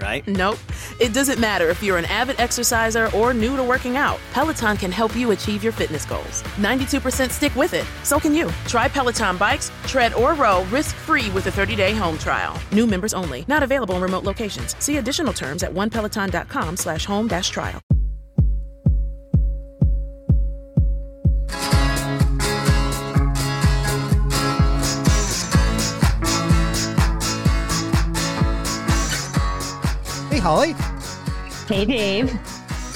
right? Nope. It doesn't matter if you're an avid exerciser or new to working out. Peloton can help you achieve your fitness goals. 92% stick with it. So can you. Try Peloton bikes, tread or row risk-free with a 30-day home trial. New members only. Not available in remote locations. See additional terms at onepeloton.com slash home dash trial. Hey, Holly. Hey, Dave.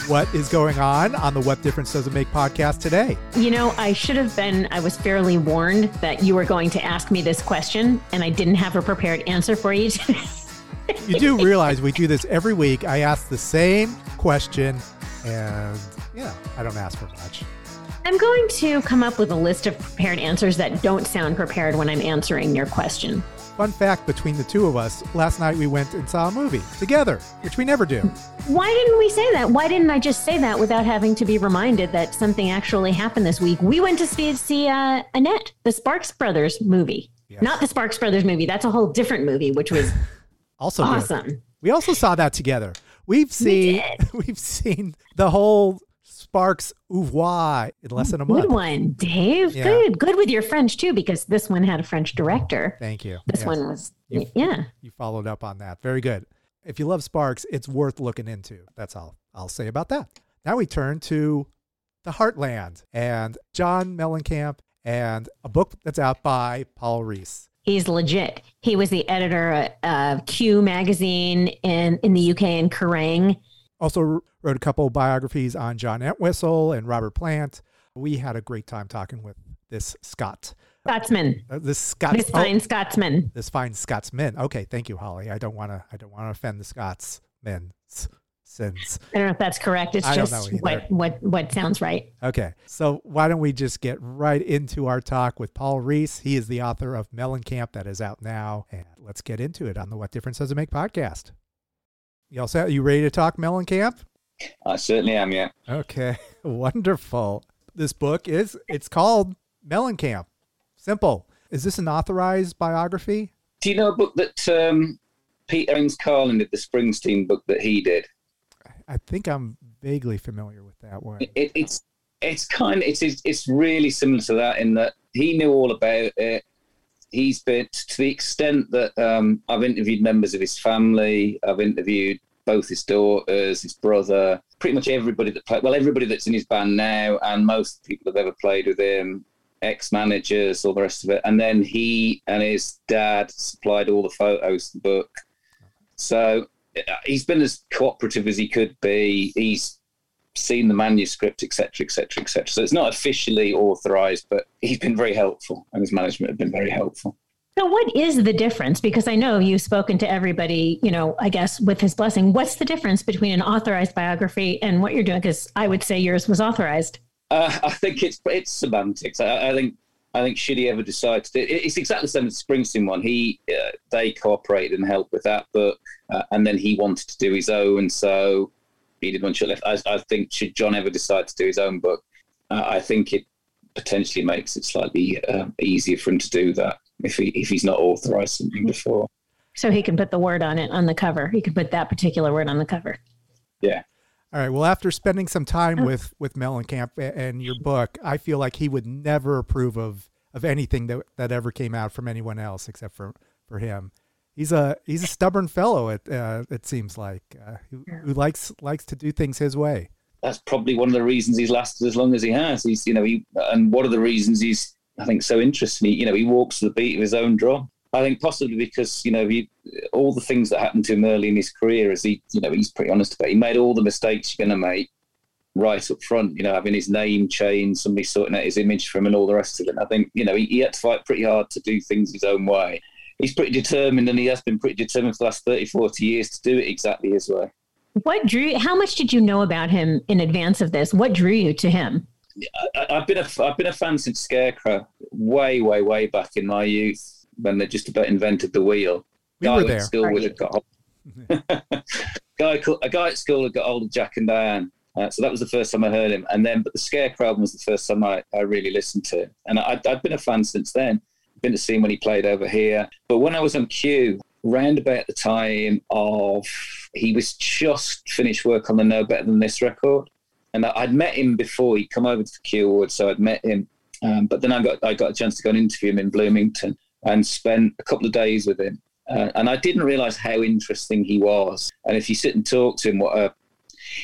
What is going on on the What Difference Does It Make podcast today? You know, I should have been, I was fairly warned that you were going to ask me this question, and I didn't have a prepared answer for you today. You do realize we do this every week. I ask the same question, and yeah, I don't ask for much. I'm going to come up with a list of prepared answers that don't sound prepared when I'm answering your question. Fun fact between the two of us, last night we went and saw a movie together, which we never do. Why didn't we say that? Why didn't I just say that without having to be reminded that something actually happened this week? We went to see, see uh, Annette, the Sparks Brothers movie. Yes. Not the Sparks Brothers movie. That's a whole different movie, which was Also, good. awesome. We also saw that together. We've seen we have seen the whole Sparks oeuvre in less than a month. Good one, Dave. Yeah. Good. Good with your French, too, because this one had a French director. Thank you. This Yes. one was, You- yeah. You followed up on that. Very good. If you love Sparks, it's worth looking into. That's all I'll say about that. Now we turn to The Heartland and John Mellencamp and a book that's out by Paul Rees. He's legit. He was the editor uh, of Q magazine in, in the UK and Kerrang. Also wrote a couple biographies on John Entwistle and Robert Plant. We had a great time talking with this Scott. Scotsman. Uh, this. This fine Scotsman. this fine Scotsman. Okay, thank you, Holly. I don't want to. I don't want to offend the Scotsmen. Sins. I don't know if that's correct. It's I just what, what, what sounds right. Okay, so why don't we just get right into our talk with Paul Rees? He is the author of Mellencamp that is out now, and let's get into it on the What Difference Does It Make podcast. You all set? You ready to talk Mellencamp? I certainly am, yeah. Okay, wonderful. This book is it's called Mellencamp. Simple. Is this an authorized biography? Do you know a book that um, Peter Ames Carlin did, the Springsteen book that he did? I think I'm vaguely familiar with that one. It, it's it's kind of it's it's really similar to that in that he knew all about it. He's been to the extent that um, I've interviewed members of his family. I've interviewed both his daughters, his brother, pretty much everybody that played. Well, everybody that's in his band now, and most people have ever played with him. Ex-managers, all the rest of it, and then he and his dad supplied all the photos, the book. So uh, he's been as cooperative as he could be. He's seen the manuscript, etc., etc., etc. So it's not officially authorized, but he's been very helpful, and his management have been very helpful. So, what is the difference? Because I know you've spoken to everybody, you know, I guess with his blessing. What's the difference between an authorized biography and what you're doing? Because I would say yours was authorized. Uh, I think it's it's semantics. I, I, think I think should he ever decide to do it, it's exactly the same as the Springsteen one. He uh, they cooperated and helped with that book, uh, and then he wanted to do his own, so he did one shot left. I, I think should John ever decide to do his own book, uh, I think it potentially makes it slightly uh, easier for him to do that if he if he's not authorized something before. So he can put the word on it on the cover. He can put that particular word on the cover. Yeah. All right. Well, after spending some time oh. with with Mellencamp and your book, I feel like he would never approve of of anything that that ever came out from anyone else except for for him. He's a he's a stubborn fellow. It uh, it seems like uh, who, who likes likes to do things his way. That's probably one of the reasons he's lasted as long as he has. He's you know he and one of the reasons he's I think so interesting. He, you know, he walks to the beat of his own drum. I think possibly because you know he, all the things that happened to him early in his career, as he you know he's pretty honest about. It. He made all the mistakes you're going to make right up front. You know, having his name changed, somebody sorting out his image from, and all the rest of it. I think you know he, he had to fight pretty hard to do things his own way. He's pretty determined, and he has been pretty determined for the last 30, 40 years to do it exactly his way. What drew? How much did you know about him in advance of this? What drew you to him? I, have been a I've been a fan since Scarecrow, way, way, way back in my youth when they just about invented the wheel. We guy were there. School with had got guy a guy at school had got hold of Jack and Diane. Uh, so that was the first time I heard him, and then but the Scarecrow album was the first time I, I really listened to. And I, I'd been a fan since then. Been to see him when he played over here, but when I was on Q, round about the time of he was just finished work on the No Better Than This record, and I'd met him before he'd come over to the Q Awards, so I'd met him. Um, but then I got I got a chance to go and interview him in Bloomington and spent a couple of days with him. Uh, and I didn't realise how interesting he was. And if you sit and talk to him, what a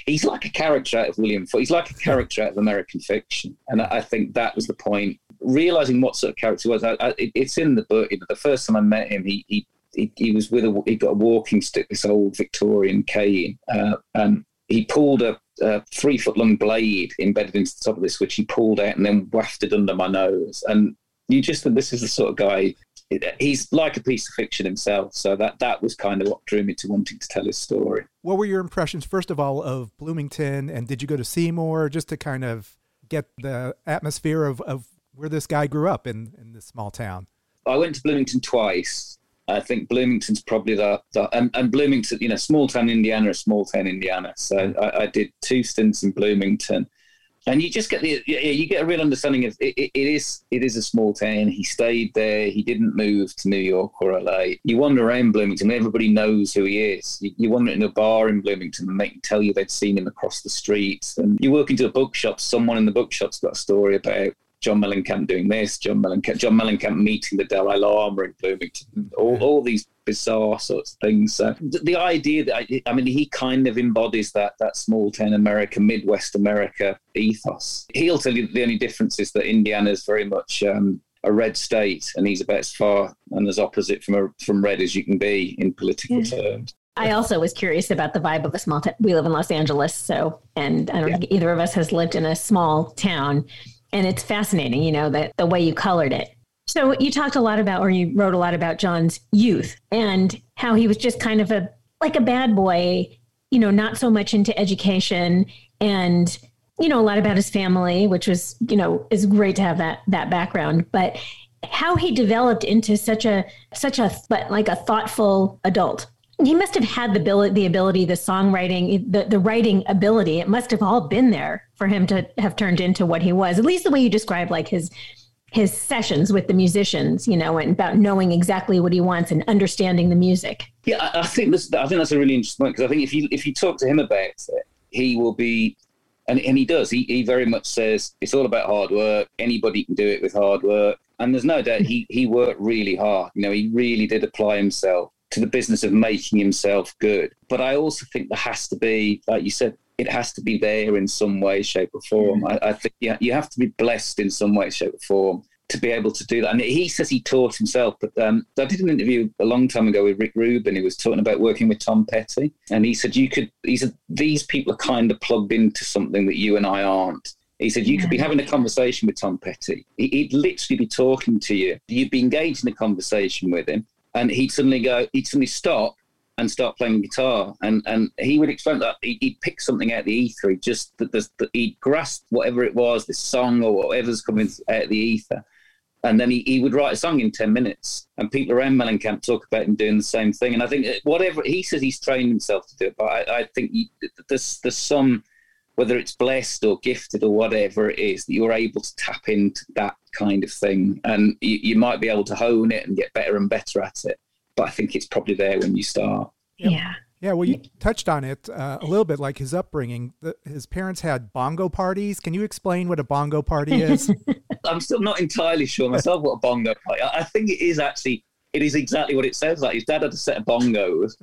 he's like a character out of William. Ford. He's like a character out of American fiction, and I think that was the point. Realizing what sort of character he was, I, I, it's in the book. The first time I met him, he he he, he was with a he got a walking stick, this old Victorian cane, uh, and he pulled a a three foot long blade embedded into the top of this, which he pulled out and then wafted under my nose. And you just think this is the sort of guy. He's like a piece of fiction himself, so that that was kind of what drew me to wanting to tell his story. What were your impressions, first of all, of Bloomington, and did you go to Seymour just to kind of get the atmosphere of, of where this guy grew up in in this small town? I went to Bloomington twice. I think Bloomington's probably the, the and, and, Bloomington, you know, small town Indiana small town Indiana. So I, I, did two stints in Bloomington, and you just get the yeah, you get a real understanding of it, it, it is it is a small town. He stayed there. He didn't move to New York or LA. You wander around Bloomington, everybody knows who he is. You, you wander in a bar in Bloomington, and they tell you they'd seen him across the street. And you walk into a bookshop, someone in the bookshop's got a story about John Mellencamp doing this, John Mellencamp, John Mellencamp meeting the Dalai Lama in Bloomington, all, all these bizarre sorts of things. So the, the idea that I, I, mean, he kind of embodies that that small town America, Midwest America ethos. He'll tell you the only difference is that Indiana is very much um, a red state, and he's about as far and as opposite from a, from red as you can be in political yeah. terms. I also was curious about the vibe of a small town. We live in Los Angeles, so and I don't yeah. think either of us has lived in a small town and it's fascinating, you know, that the way you colored it. So you talked a lot about, or you wrote a lot about John's youth and how he was just kind of a like a bad boy, you know, not so much into education and you know a lot about his family, which was you know is great to have that that background, but how he developed into such a such a but like a thoughtful adult he must have had the ability, the ability, the songwriting, the, the writing ability. It must have all been there for him to have turned into what he was. At least the way you describe like his his sessions with the musicians, you know, and about knowing exactly what he wants and understanding the music. Yeah, I, I think this. I think that's a really interesting point because I think if you if you talk to him about it, he will be, and and he does. He he very much says it's all about hard work. Anybody can do it with hard work, and there's no doubt he he worked really hard. You know, he really did apply himself to the business of making himself good. But I also think there has to be, like you said, it has to be there in some way, shape, or form. Mm. I, I, think yeah, you have to be blessed in some way, shape, or form to be able to do that. And he says he taught himself, but um, I did an interview a long time ago with Rick Rubin. He was talking about working with Tom Petty, and he said you could. He said these people are kind of plugged into something that you and I aren't. He said you could be having a conversation with Tom Petty. He- He'd literally be talking to you. You'd be engaged in a conversation with him, and he'd suddenly go. He'd suddenly stop and start playing guitar. And and he would explain that he'd, he'd pick something out of the ether. He just that, that he'd grasp whatever it was, this song or whatever's coming out of the ether. And then he, he would write a song in 10 minutes. And people around Mellencamp talk about him doing the same thing. And I think whatever he says he's trained himself to do it, but I, I think he, there's, there's some, whether it's blessed or gifted or whatever it is, that you're able to tap into that kind of thing. And you, you might be able to hone it and get better and better at it. But I think it's probably there when you start. Yeah. Yeah, well, you touched on it uh, a little bit, like his upbringing. The, his parents had bongo parties. Can you explain what a bongo party is? I'm still not entirely sure myself what a bongo party. I I think it is actually it is exactly what it sounds like. His dad had a set of bongos.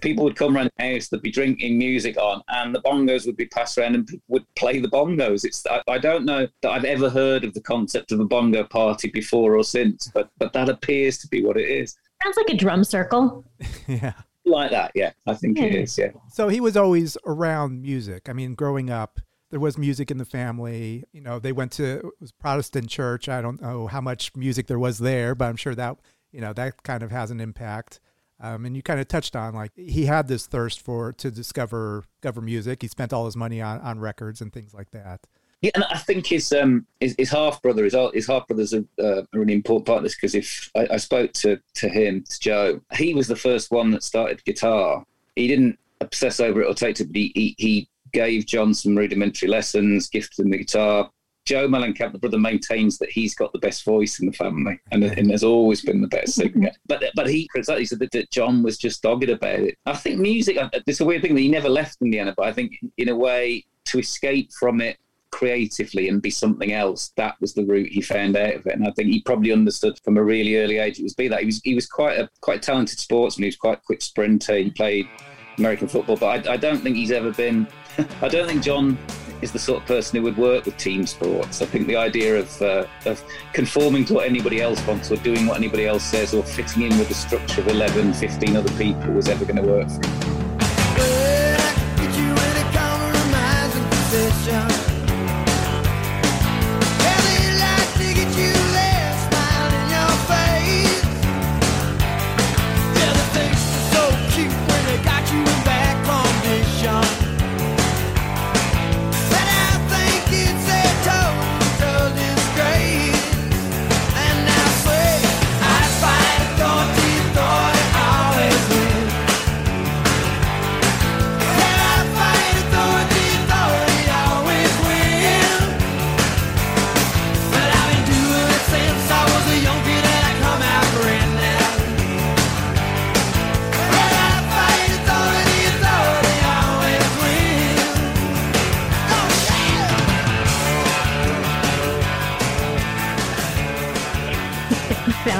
People would come around the house, they'd be drinking music on, and the bongos would be passed around, and people would play the bongos. It's I, I don't know that I've ever heard of the concept of a bongo party before or since, but but that appears to be what it is. Sounds like a drum circle. yeah. Like that, yeah. I think it Yeah. is, yeah. So he was always around music. I mean, growing up, there was music in the family. You know, they went to it was Protestant church. I don't know how much music there was there, but I'm sure that you know that kind of has an impact. Um, and you kind of touched on like he had this thirst for to discover discover music. He spent all his money on on records and things like that. Yeah, and I think his um his, his half brother is his half brother's a, uh, a really important part of this because if I, I spoke to to him to Joe, he was the first one that started guitar. He didn't obsess over it or take to, but he, he he gave John some rudimentary lessons, gifted him the guitar. Joe Mellencamp, the brother, maintains that he's got the best voice in the family and, and has always been the best singer. But but he exactly said that, that John was just dogged about it. I think music, uh, it's a weird thing that he never left Indiana, but I think in a way to escape from it creatively and be something else, that was the route he found out of it. And I think he probably understood from a really early age it was be that. He was he was quite a quite a talented sportsman. He was quite a quick sprinter. He played American football, but I, I don't think he's ever been. I don't think John is the sort of person who would work with team sports. I think the idea of uh, of conforming to what anybody else wants or doing what anybody else says or fitting in with the structure of 11, 15 other people was ever going to work for him.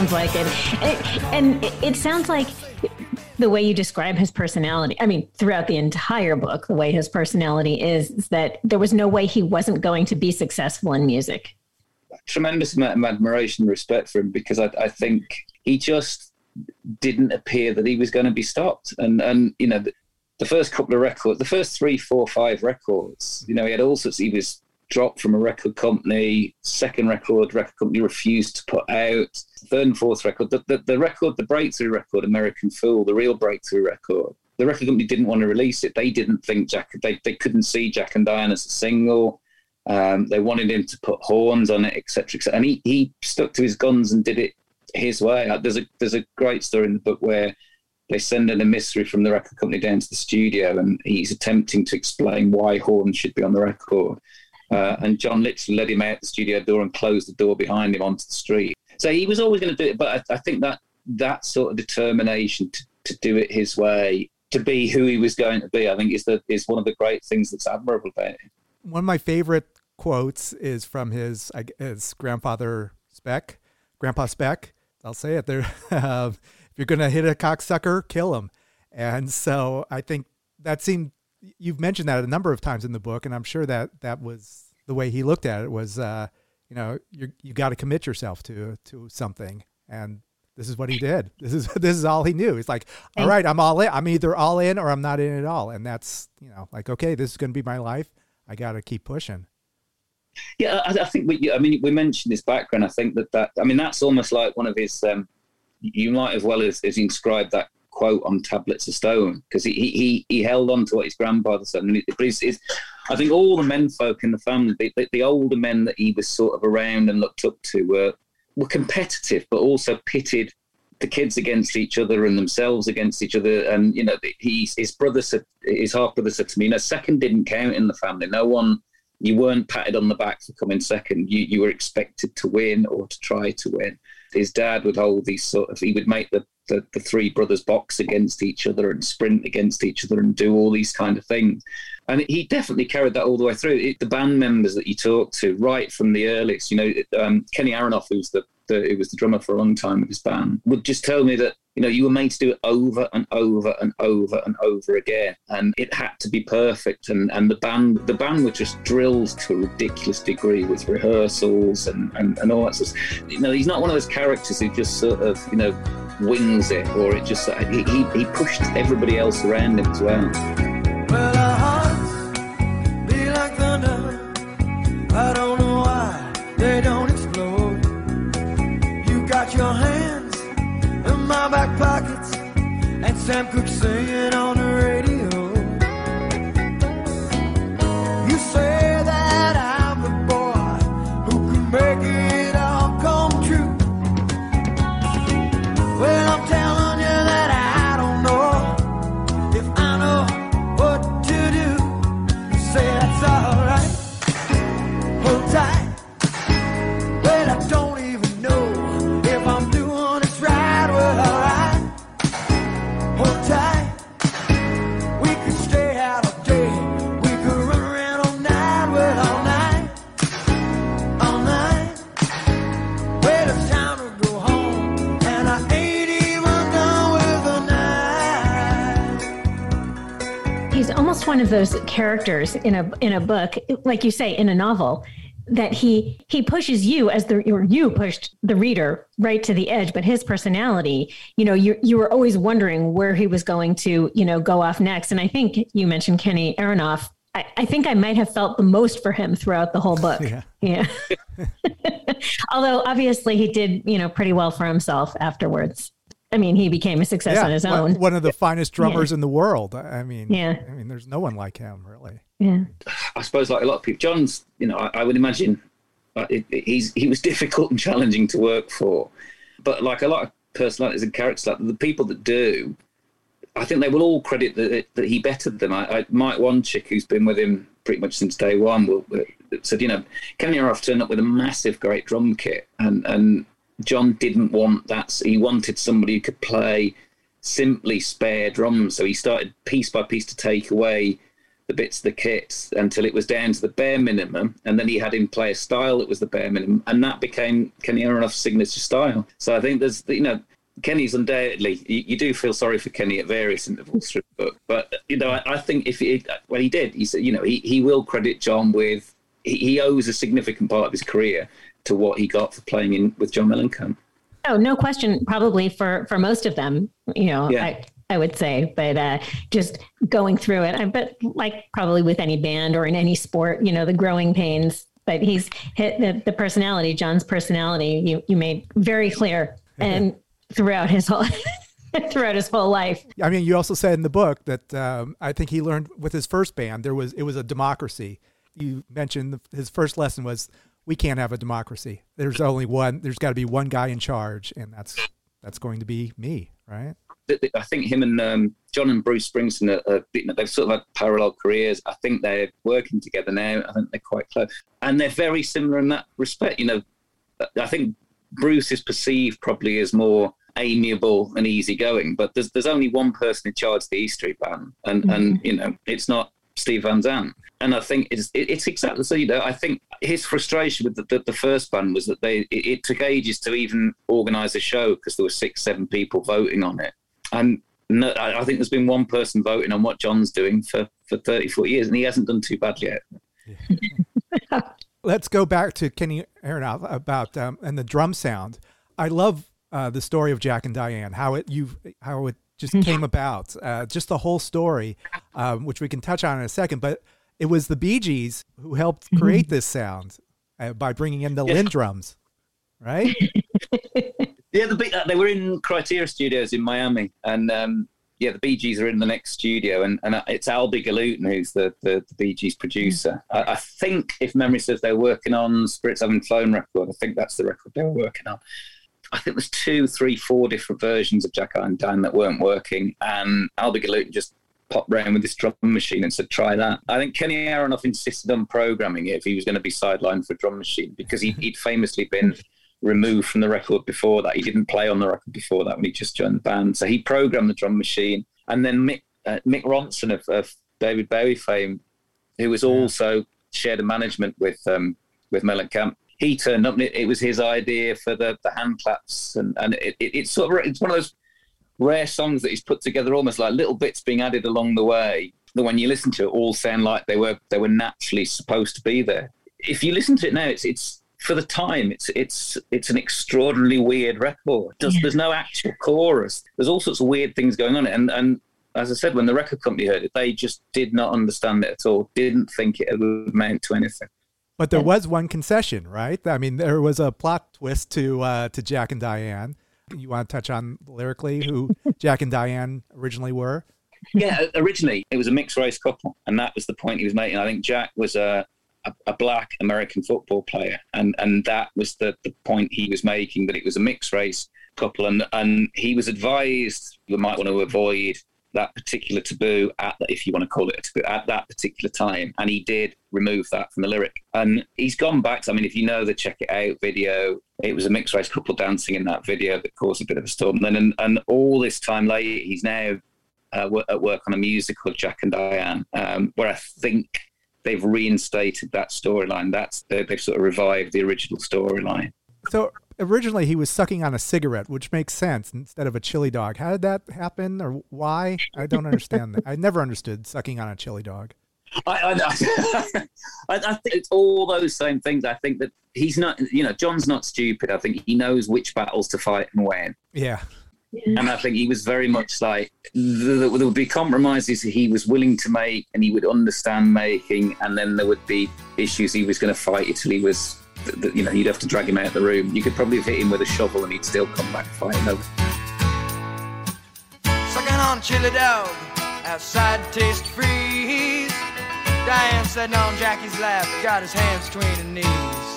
Sounds like it. and it, it sounds like the way you describe his personality. I mean, throughout the entire book, the way his personality is, is that there was no way he wasn't going to be successful in music. Tremendous amount of admiration and respect for him because I, I think he just didn't appear that he was going to be stopped. And and you know, the, the first couple of records, the first three, four, five records, you know, he had all sorts. He was dropped from a record company. Second record, record company refused to put out. Third and fourth record, the, the, the record, the breakthrough record, American Fool, the real breakthrough record. The record company didn't want to release it. They didn't think Jack. They they couldn't see Jack and Diane as a single. Um, they wanted him to put horns on it, etc. Et and he he stuck to his guns and did it his way. Uh, There's a there's a great story in the book where they send an emissary from the record company down to the studio, and he's attempting to explain why horns should be on the record. Uh, and John literally led him out the studio door and closed the door behind him onto the street. So he was always going to do it, but I, I think that that sort of determination to, to do it his way, to be who he was going to be, I think is the is one of the great things that's admirable about him. One of my favorite quotes is from his his grandfather Speck, Grandpa Speck. I'll say it there. Uh, if you're gonna hit a cocksucker, kill him. And so I think that seemed you've mentioned that a number of times in the book, and I'm sure that that was the way he looked at it. Was uh, you know you you got to commit yourself to to something, and this is what he did. This is this is all he knew. He's like, all right, I'm all in. I'm either all in or I'm not in at all, and that's you know like okay, this is gonna be my life. I got to keep pushing. Yeah, I, I think we. I mean, we mentioned his background. I think that that. I mean, that's almost like one of his. Um, you might as well as, as inscribed that quote on tablets of stone because he, he he held on to what his grandfather said. It's, it's, I think all the men folk in the family, the, the, the, older men that he was sort of around and looked up to, were were competitive, but also pitted the kids against each other and themselves against each other. And you know, he his brother said, his half brother said to me, "No, second didn't count in the family. No one." You weren't patted on the back for coming second. You you were expected to win or to try to win his dad would hold these sort of he would make the, the, the three brothers box against each other and sprint against each other and do all these kind of things and he definitely carried that all the way through it, the band members that you talk to right from the earliest you know um, kenny aronoff who's the, the who was the drummer for a long time with his band would just tell me that you know, you were made to do it over and over and over and over again, and it had to be perfect. And and the band, the band were just drilled to a ridiculous degree with rehearsals and and, and all that. Of, you know, he's not one of those characters who just sort of you know wings it, or it just he he, he pushed everybody else around him as well. well Sam Cooke singing on the one of those characters in a in a book, like you say, in a novel, that he he pushes you as the or you pushed the reader right to the edge but his personality you know you you were always wondering where he was going to you know go off next. And i think you mentioned kenny aronoff. I, I think i might have felt the most for him throughout the whole book. Yeah, yeah. although obviously he did you know pretty well for himself afterwards I mean, he became a success yeah, on his own. One of the finest drummers yeah. in the world. I mean, yeah. I mean, there's no one like him, really. Yeah. I suppose, like a lot of people, John's. You know, I, I would imagine uh, it, it, he's he was difficult and challenging to work for, but like a lot of personalities and characters, like the people that do, I think they will all credit that, that he bettered them. I, I Mike Wanchic, who's been with him pretty much since day one, will, will, said, you know, Kenny Aronoff turned up with a massive, great drum kit, and and John didn't want that. He wanted somebody who could play simply spare drums. So he started piece by piece to take away the bits of the kit until it was down to the bare minimum. And then he had him play a style that was the bare minimum. And that became Kenny Aronoff's signature style. So I think there's, you know, Kenny's undoubtedly, you, you, do feel sorry for Kenny at various intervals through the book. But, you know, I, I think if he, well, he did, he said, you know, he, he will credit John with, he, he owes a significant part of his career to what he got for playing in with John Mellencamp. Oh, no question. Probably for for most of them, you know, yeah. I, I would say, but uh, just going through it, I, but like probably with any band or in any sport, you know, the growing pains. But he's hit the, the personality, John's personality. You you made very clear, and throughout his whole. throughout his whole life. I mean, you also said in the book that um, I think he learned with his first band there was it was a democracy. You mentioned his first lesson was we can't have a democracy. There's only one. There's got to be one guy in charge, and that's that's going to be me, right? I think him and um, John and Bruce Springsteen are, they've sort of had parallel careers. I think they're working together now. I think they're quite close, and they're very similar in that respect. You know, I think Bruce is perceived probably as more amiable and easygoing, but there's there's only one person in charge of the E Street Band, and mm-hmm. and you know it's not Steve Van Zandt. And I think it's it's exactly so. You know, I think his frustration with the, the, the first band was that they it, it took ages to even organise a show because there were six, seven people voting on it. And no, I, think there's been one person voting on what John's doing for for 34 years, and he hasn't done too bad yet. Let's go back to Kenny Aronoff about um, and the drum sound. I love uh, the story of Jack and Diane. How it you how it just mm-hmm. came about, uh, just the whole story, um, which we can touch on in a second. But it was the Bee Gees who helped mm-hmm. create mm-hmm. this sound. uh, by bringing in the LinnDrums, right? Yeah, the Bee- uh, they were in Criteria Studios in Miami, and um, yeah, the Bee Gees are in the next studio, and, and uh, it's Albhy Galuten who's the, the, the Bee Gees producer. I, I think, if memory serves, they're working on Spirits Having Flown record. I think that's the record they were working on. I think there's two, three, four different versions of Jack and Diane that weren't working, and Albhy Galuten just popped round with this drum machine and said, "Try that." I think Kenny Aronoff insisted on programming it if he was going to be sidelined for a drum machine because he, he'd famously been removed from the record before that. He didn't play on the record before that when he just joined the band. So he programmed the drum machine, and then Mick uh, Mick Ronson of, of David Bowie fame, who was also shared a management with um, with Mellencamp. He turned up, and it, it was his idea for the, the hand claps, and and it, it, it's sort of it's one of those rare songs that he's put together, almost like little bits being added along the way. That when you listen to it, all sound like they were they were naturally supposed to be there. If you listen to it now, it's it's for the time, it's it's it's an extraordinarily weird record. Does, Yeah. There's no actual chorus. There's all sorts of weird things going on, and and as I said, when the record company heard it, they just did not understand it at all. Didn't think it would amount to anything. But there was one concession, right? I mean, there was a plot twist to uh, to Jack and Diane. You want to touch on lyrically who Jack and Diane originally were? yeah, originally it was a mixed race couple, and that was the point he was making. I think Jack was a a, a black American football player, and and that was the the point he was making that it was a mixed race couple, and and he was advised you might want to avoid that particular taboo at the, if you want to call it a taboo at that particular time and he did remove that from the lyric and he's gone back to, i mean if you know the check it out video it was a mixed race couple dancing in that video that caused a bit of a storm then and, and all this time later he's now uh, at work on a musical Jack and Diane, um, where I think they've reinstated that storyline. That's they've sort of revived the original storyline. So originally he was sucking on a cigarette, which makes sense instead of a chili dog. How did that happen, or why? I don't understand that. I never understood sucking on a chili dog. I, I, I, I think it's all those same things. I think that he's not, you know, John's not stupid. I think he knows which battles to fight and when. Yeah, And I think he was very much like there, there would be compromises he was willing to make and he would understand making, and then there would be issues he was going to fight until he was, th- th- you know, you'd have to drag him out of the room. You could probably have hit him with a shovel and he'd still come back fighting over. Sucking on chili dog, outside Tastee Freez. Diane sitting on Jackie's lap, got his hands between her knees.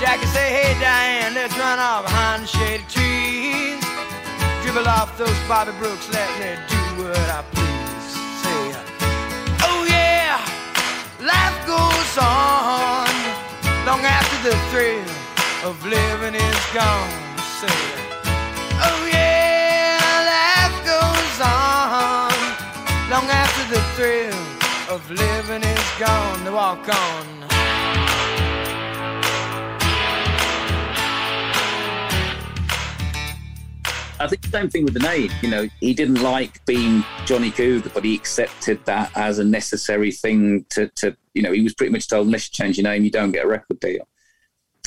Jackie say, hey Diane, let's run off behind the shady trees. Dribble off those Bobby Brooks, let me do what I please. Say, oh yeah, life goes on long after the thrill of living is gone. Say, oh yeah, life goes on long after the thrill of living is gone. To walk on. I think the same thing with the name. You know, he didn't like being Johnny Cougar, but he accepted that as a necessary thing to, to you know, he was pretty much told, unless you change your name, you don't get a record deal.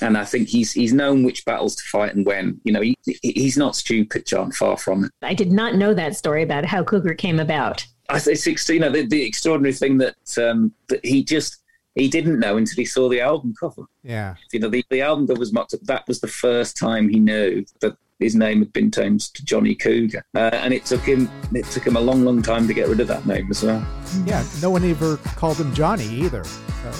And I think he's he's known which battles to fight and when. You know, he, he's not stupid, John. Far from it. I did not know that story about how Cougar came about. I think it's you know the, the extraordinary thing that um, that he just he didn't know until he saw the album cover. yeah. You know, the, the album cover was mocked up. That was the first time he knew that his name had been changed to Johnny Cougar, uh, and it took him it took him a long, long time to get rid of that name as well. Yeah, no one ever called him Johnny either. So,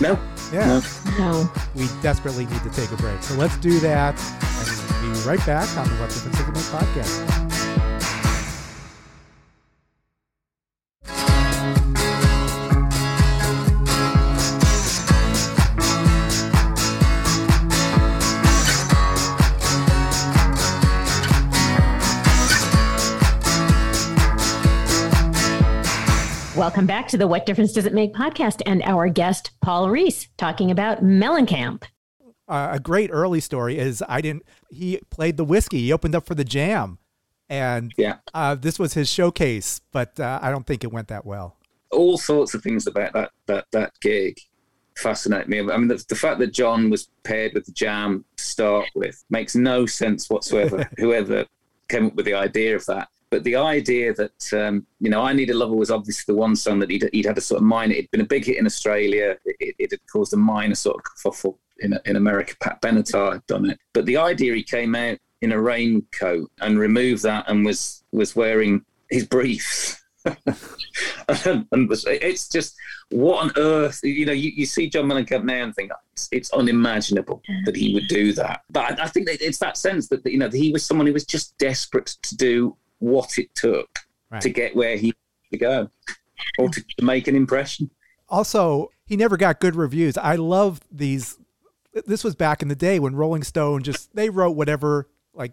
No, yeah, no. No. we desperately need to take a break. So let's do that, and we'll be right back on the What Difference Does podcast. Welcome back to the What Difference Does It Make podcast and our guest, Paul Rees, talking about Mellencamp. Uh, a great early story is I didn't. He played the whiskey. He opened up for the Jam, and Yeah. uh, this was his showcase. But uh, I don't think it went that well. all sorts of things about that that that gig fascinate me. I mean, the, the fact that John was paired with the Jam to start with makes no sense whatsoever. Whoever came up with the idea of that, But the idea that um, you know, "I Need a Lover" was obviously the one song that he'd, he'd had a sort of minor. It'd been a big hit in Australia. It, it had caused a minor sort of kerfuffle in in America. Pat Benatar had done it, but the idea he came out in a raincoat and removed that and was was wearing his briefs. and, it's just what on earth you know you, you see john mellencamp now and think it's, it's unimaginable that he would do that but I, I think that it's that sense that you know he was someone who was just desperate to do what it took Right. to get where he to go or to, to make an impression Also, he never got good reviews. I love these. This was back in the day when Rolling Stone just they wrote whatever like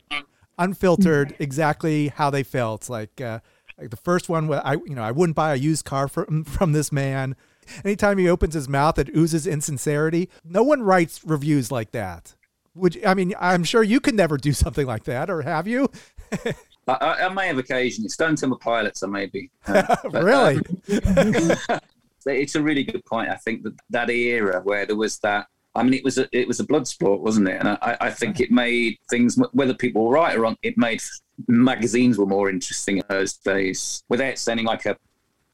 unfiltered exactly how they felt. Like uh, like the first one, I you know I wouldn't buy a used car from from this man. Anytime he opens his mouth, it oozes insincerity. No one writes reviews like that. Would I mean? I'm sure you could never do something like that, or have you? I, I, I may have occasionally stone temple pilots i may be uh, but, really? um, it's a really good point i think that that era where there was that I mean, it was a it was a blood sport, wasn't it? And I, I think it made things, whether people were right or wrong, it made magazines were more interesting in those days. Without sounding like a,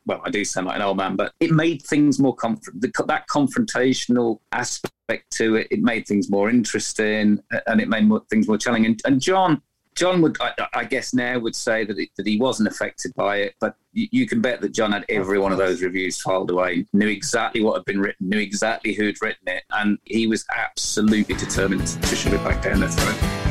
well, I do sound like an old man, but it made things more comfort. That confrontational aspect to it, it made things more interesting, and it made more, things more challenging. And, and John, John would, I, I guess, now would say that it, that he wasn't affected by it, but you, you can bet that John had every one of those reviews filed away, knew exactly what had been written, knew exactly who'd written it, and he was absolutely determined to shove it back down their throat.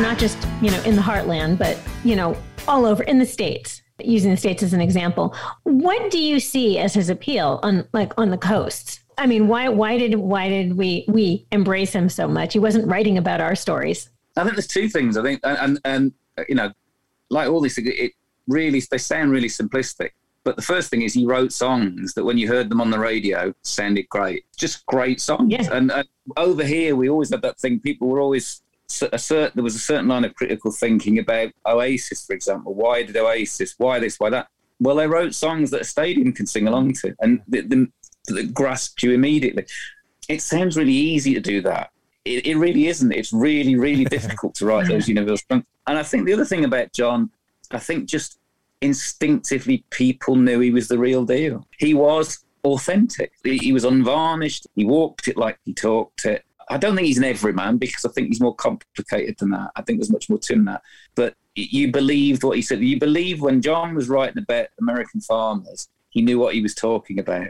Not just, you know, in the heartland, but, you know, all over in the States, using the States as an example. What do you see as his appeal on like on the coasts? I mean, why why did why did we we embrace him so much? He wasn't writing about our stories. I think there's two things. I think, and and, and you know, like all these things, it really they sound really simplistic. But the first thing is he wrote songs that when you heard them on the radio sounded great, just great songs. Yeah. And uh, over here, we always had that thing. People were always a certain. There was a certain line of critical thinking about Oasis, for example. Why did Oasis? Why this? Why that? Well, they wrote songs that a stadium can sing along to, and grasped you immediately. It sounds really easy to do that. It, it really isn't. It's really, really difficult to write those universal songs. And I think the other thing about John, I think just instinctively people knew he was the real deal. He was authentic. He, he was unvarnished. He walked it like he talked it. I don't think he's an everyman because I think he's more complicated than that. I think there's much more to him than that. But you believed what he said. You believed when John was writing about American farmers, he knew what he was talking about.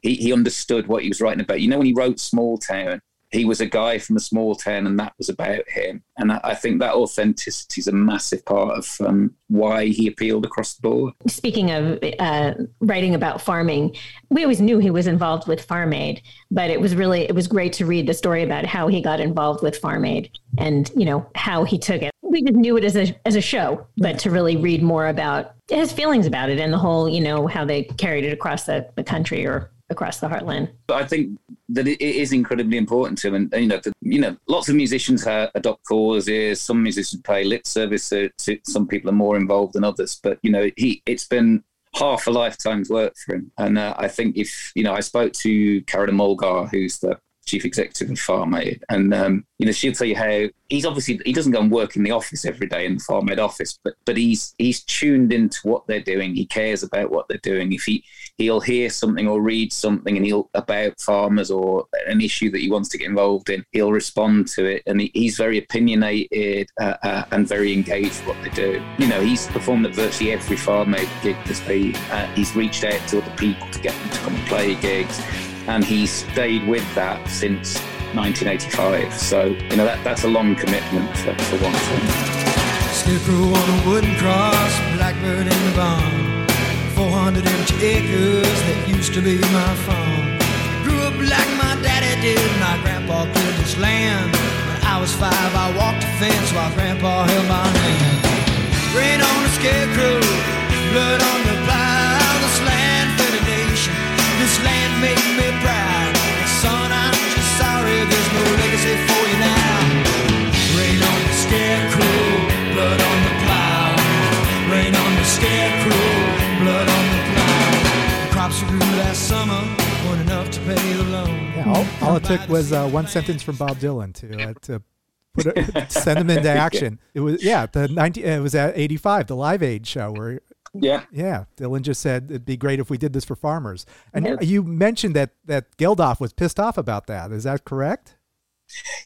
He, he understood what he was writing about. You know, when he wrote Small Town, he was a guy from a small town and that was about him. And I, think that authenticity is a massive part of um, why he appealed across the board. Speaking of uh, writing about farming, we always knew he was involved with Farm Aid, but it was really it was great to read the story about how he got involved with Farm Aid and you know how he took it. We just knew it as a as a show, but to really read more about his feelings about it and the whole you know how they carried it across the, the country or across the heartland. But I think that it is incredibly important to. And, you know, you know, lots of musicians ha adopt causes. Some musicians pay lip service to, some people are more involved than others. But you know, he it's been half a lifetime's work for him. And uh, I think if you know, I spoke to Carolyn Mugar, who's the chief executive of Farm Aid, and um, you know she'll tell you how he's obviously he doesn't go and work in the office every day in the Farm Aid office, but but he's he's tuned into what they're doing. He cares about what they're doing. If he he'll hear something or read something and he'll about farmers or an issue that he wants to get involved in, he'll respond to it, and he, he's very opinionated uh, uh, and very engaged with what they do. You know, he's performed at virtually every Farm Aid gig been. Uh, he's reached out to other people to get them to come and play gigs and he stayed with that since 1985. So you know that that's a long commitment for, for one thing. Scarecrow on a wooden cross, blackbird in the barn. 400 empty acres that used to be my farm. Grew up like my daddy did, my grandpa this land. When I was five, I walked fence while grandpa held my hand. Rain on the scarecrow, blood on the all, all it took was uh, one sentence from Bob Dylan to uh, to put it, send him into action. It was yeah, the 90 it was at 85, the Live Aid show where Yeah. yeah, Dylan just said it'd be great if we did this for farmers. And Yeah. you mentioned that that Geldof was pissed off about that. Is that correct?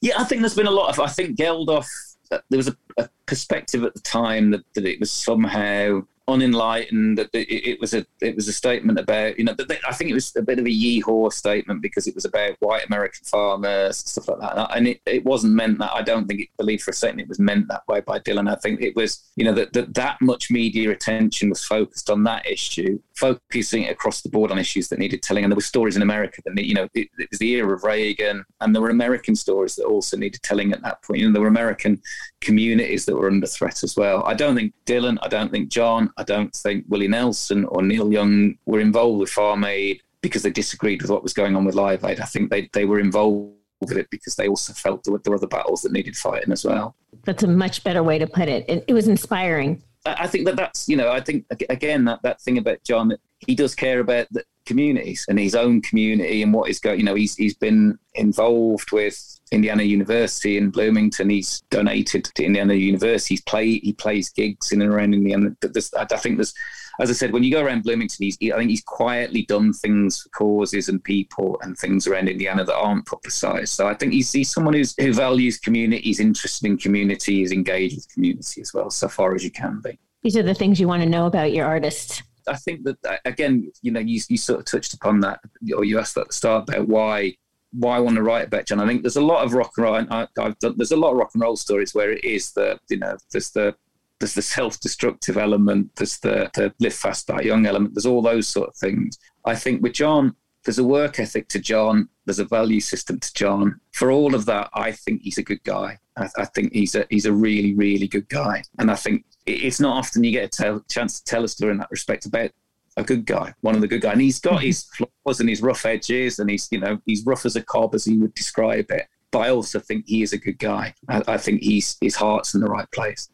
Yeah, I think there's been a lot of. I think Geldof. uh, There was a, a perspective at the time that, that it was somehow unenlightened. That it, it was a it was a statement about you know. I think it was a bit of a yeehaw statement because it was about white American farmers stuff like that. And it, it wasn't meant that. I don't think it believed for a second it was meant that way by Dylan. I think it was you know that that, that much media attention was focused on that issue, focusing it across the board on issues that needed telling. And there were stories in America that you know it, it was the era of Reagan, and there were American stories that also needed telling at that point. You know there were American communities that were under threat as well. I don't think Dylan, I don't think John, I don't think Willie Nelson or Neil Young were involved with Farm Aid because they disagreed with what was going on with Live Aid. I think they, they were involved with it because they also felt there were, there were other battles that needed fighting as well. That's a much better way to put it. It, it was inspiring. I I think that that's you know I think again that that thing about John he does care about the communities and his own community and what is going you know he's he's been involved with Indiana University in Bloomington. He's donated to Indiana University. He's play he plays gigs in and around Indiana. But I I think there's as I said when you go around Bloomington he's I think he's quietly done things for causes and people and things around Indiana that aren't publicized. So I think he's he's someone who's who values community he's interested in community is engaged with community as well so far as you can be. These are the things you want to know about your artist. I think that uh, again, you know, you, you sort of touched upon that, or you asked at the start about why why I want to write about John. I think there's a lot of rock and roll. I, I've done, there's a lot of rock and roll stories where it is the you know there's the there's the self-destructive element, there's the the live fast, die young element. There's all those sort of things. I think with John, there's a work ethic to John. There's a value system to John. For all of that, I think he's a good guy. I, I think he's a he's a really really good guy. And I think it's not often you get a tell, chance to tell a story in that respect about a good guy, one of the good guys. And he's got mm-hmm. his flaws and his rough edges, and he's you know he's rough as a cob as he would describe it. But I also think he is a good guy. I, I think he's his heart's in the right place.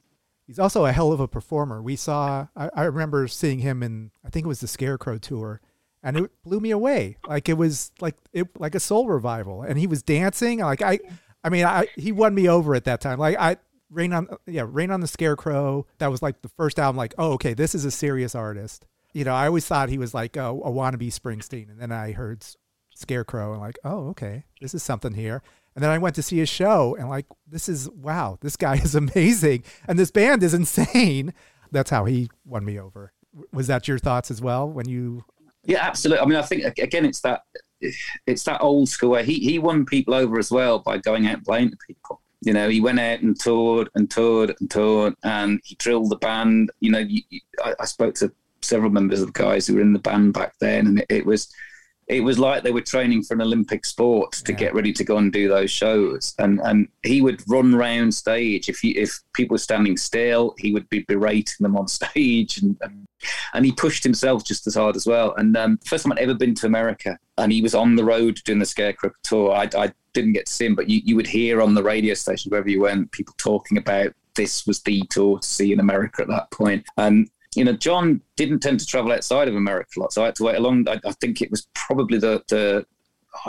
He's also a hell of a performer. We saw, I, I remember seeing him in, I think it was the Scarecrow tour, and it blew me away. Like it was like it like a soul revival, and he was dancing. Like I, I mean, I he won me over at that time. Like I, Rain on, yeah, Rain on the Scarecrow. That was like the first album. Like, oh, okay, this is a serious artist. You know, I always thought he was like a, a wannabe Springsteen, and then I heard Scarecrow, and like, oh, okay, this is something here. And then I went to see his show, and like, this is wow, this guy is amazing, and this band is insane. That's how he won me over. Was that your thoughts as well when you? Yeah, absolutely. I mean, I think again, it's that it's that old school way. He he won people over as well by going out and playing to people. You know, he went out and toured and toured and toured, and he drilled the band. You know, you, you, I, I spoke to several members of the guys who were in the band back then, and it, it was it was like they were training for an Olympic sport to Yeah. get ready to go and do those shows. And and he would run round stage if he, if people were standing still, he would be berating them on stage, and and, and he pushed himself just as hard as well. And um, first time I'd ever been to America, and he was on the road doing the Scarecrow tour. I, I didn't get to see him, but you, you would hear on the radio station wherever you went people talking about this was the tour to see in America at that point. And you know, John didn't tend to travel outside of America a lot, so I had to wait a long. I, I think it was probably the the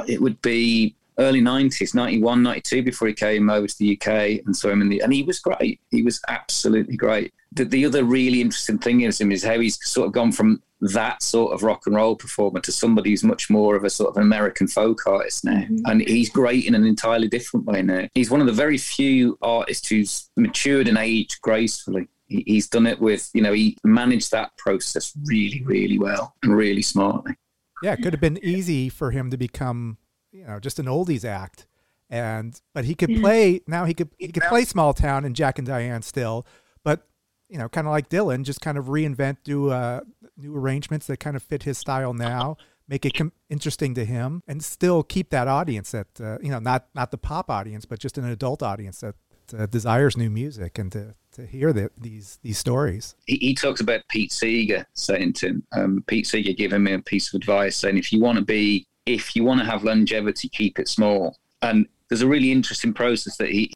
it would be early 90s, 91, 92, before he came over to the UK and saw him in the, and he was great. He was absolutely great. The, the other really interesting thing is him is how he's sort of gone from that sort of rock and roll performer to somebody who's much more of a sort of an American folk artist now. Mm-hmm. And he's great in an entirely different way now. He's one of the very few artists who's matured and aged gracefully. He's done it with, you know, he managed that process really, really well and really smartly. Yeah, it could have been easy for him to become you know just an oldies act and but he could play now he could he could play small town and jack and diane still but you know kind of like dylan just kind of reinvent do uh, new arrangements that kind of fit his style now make it com- interesting to him and still keep that audience that uh, you know not not the pop audience but just an adult audience that uh, desires new music and to to hear the, these these stories. He, he, talks about Pete Seeger saying to him, um, Pete Seeger giving me a piece of advice saying, if you want to be if you want to have longevity, keep it small. And there's a really interesting process that he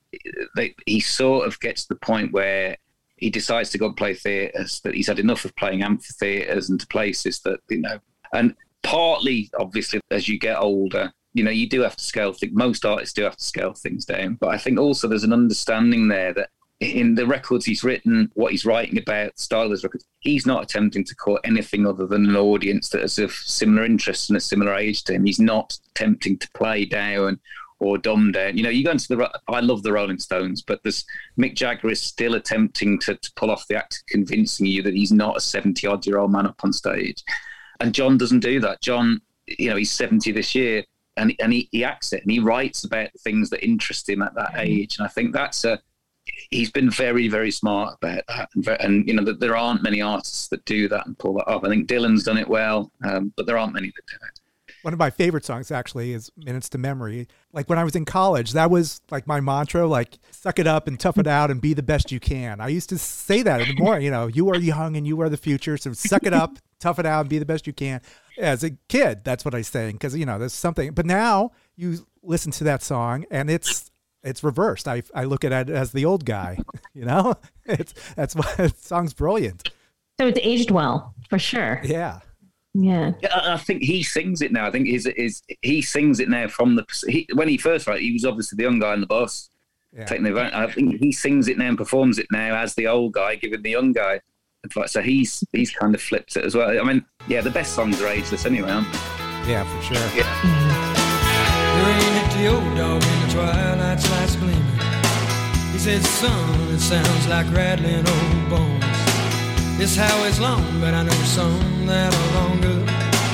that he sort of gets to the point where he decides to go and play theatres, that he's had enough of playing amphitheatres and to places that, you know, and partly, obviously, as you get older, you know, you do have to scale things. Most artists do have to scale things down. But I think also there's an understanding there that in the records he's written, what he's writing about, style of his records, he's not attempting to call anything other than an audience that is of similar interest and a similar age to him. He's not attempting to play down or dumb down. You know, you go into the, I love the Rolling Stones, but this Mick Jagger is still attempting to, to pull off the act of convincing you that he's not a 70 odd year old man up on stage. And John doesn't do that. John, you know, he's 70 this year and, and he, he acts it and he writes about things that interest him at that mm. age. And I think that's a, he's been very, very smart about that. And, and you know, that there aren't many artists that do that and pull that off. I think Dylan's done it well, um, but there aren't many that do it. One of my favorite songs actually is Minutes to Memory. Like when I was in college, that was like my mantra, like suck it up and tough it out and be the best you can. I used to say that in the morning, you know, you are young and you are the future. So suck it up, tough it out and be the best you can. As a kid, that's what I was saying. Cause you know, there's something, but now you listen to that song and it's it's reversed. I, I look at it as the old guy, you know, it's, that's why the song's brilliant. So it's aged well for sure. Yeah. Yeah. I think he sings it now. I think is is he sings it now from the he, when he first wrote, he was obviously the young guy in the bus yeah. taking the event. I think he sings it now and performs it now as the old guy giving the young guy advice. So he's he's kind of flipped it as well. I mean, yeah, the best songs are ageless anyway, aren't they? Yeah, for sure. Yeah. The old dog in the twilight's lights gleaming. He said, son, it sounds like rattling old bones. This highway's long, but I know some that are longer.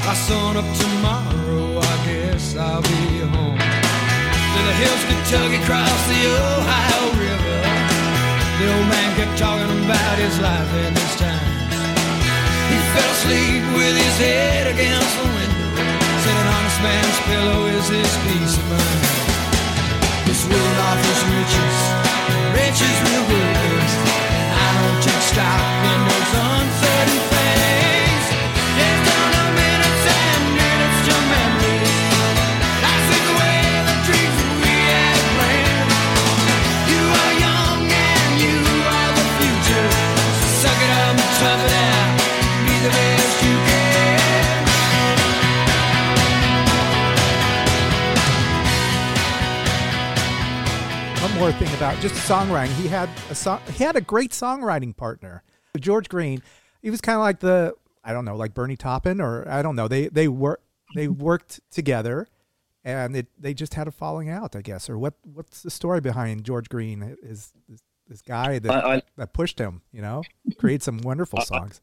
By sun up tomorrow, I guess I'll be home. To the hills, Kentucky, across the Ohio River. The old man kept talking about his life and his times. He fell asleep with his head against the window. Honest man's pillow is his peace of mind. This world offers riches, riches real good. I don't take stock in Thing about just songwriting. He had a song. He had a great songwriting partner, George Green. He was kind of like the I don't know, like Bernie Taupin, or I don't know. They they were they worked together, and it they just had a falling out, I guess. Or what? What's the story behind George Green? Is this, this guy that I- I- that pushed him? You know, create some wonderful songs.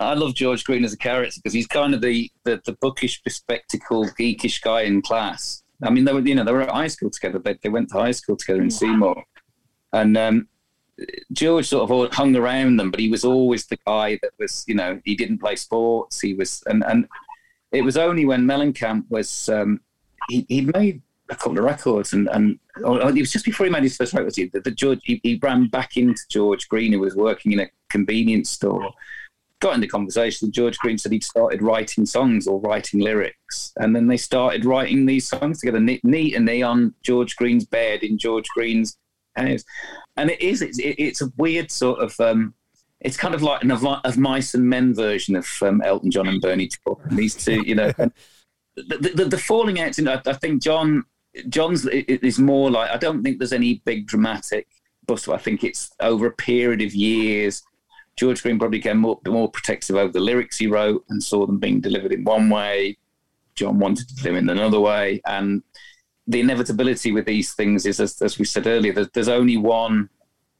I love George Green as a character because he's kind of the, the the bookish, bespectacled, geekish guy in class. I mean, they were you know they were at high school together. They they went to high school together in Seymour, and um, George sort of hung around them, but he was always the guy that was you know he didn't play sports. He was and and it was only when Mellencamp was um, he he made a couple of records and and it was just before he made his first record that the George he, he ran back into George Green who was working in a convenience store got into conversation. George Green said he'd started writing songs or writing lyrics, and then they started writing these songs together, neat, neat and they on George Green's bed in George Green's house. And it is, it's, it's a weird sort of, um, it's kind of like an of, of mice and men version of um, Elton John and Bernie Taupin. These two, you know, the, the, the falling out. I, I think John John's is more like I don't think there's any big dramatic bust. I think it's over a period of years. George Green probably became more, more protective over the lyrics he wrote and saw them being delivered in one way. John wanted to deliver in another way, and the inevitability with these things is, as, as we said earlier, there's, there's only one.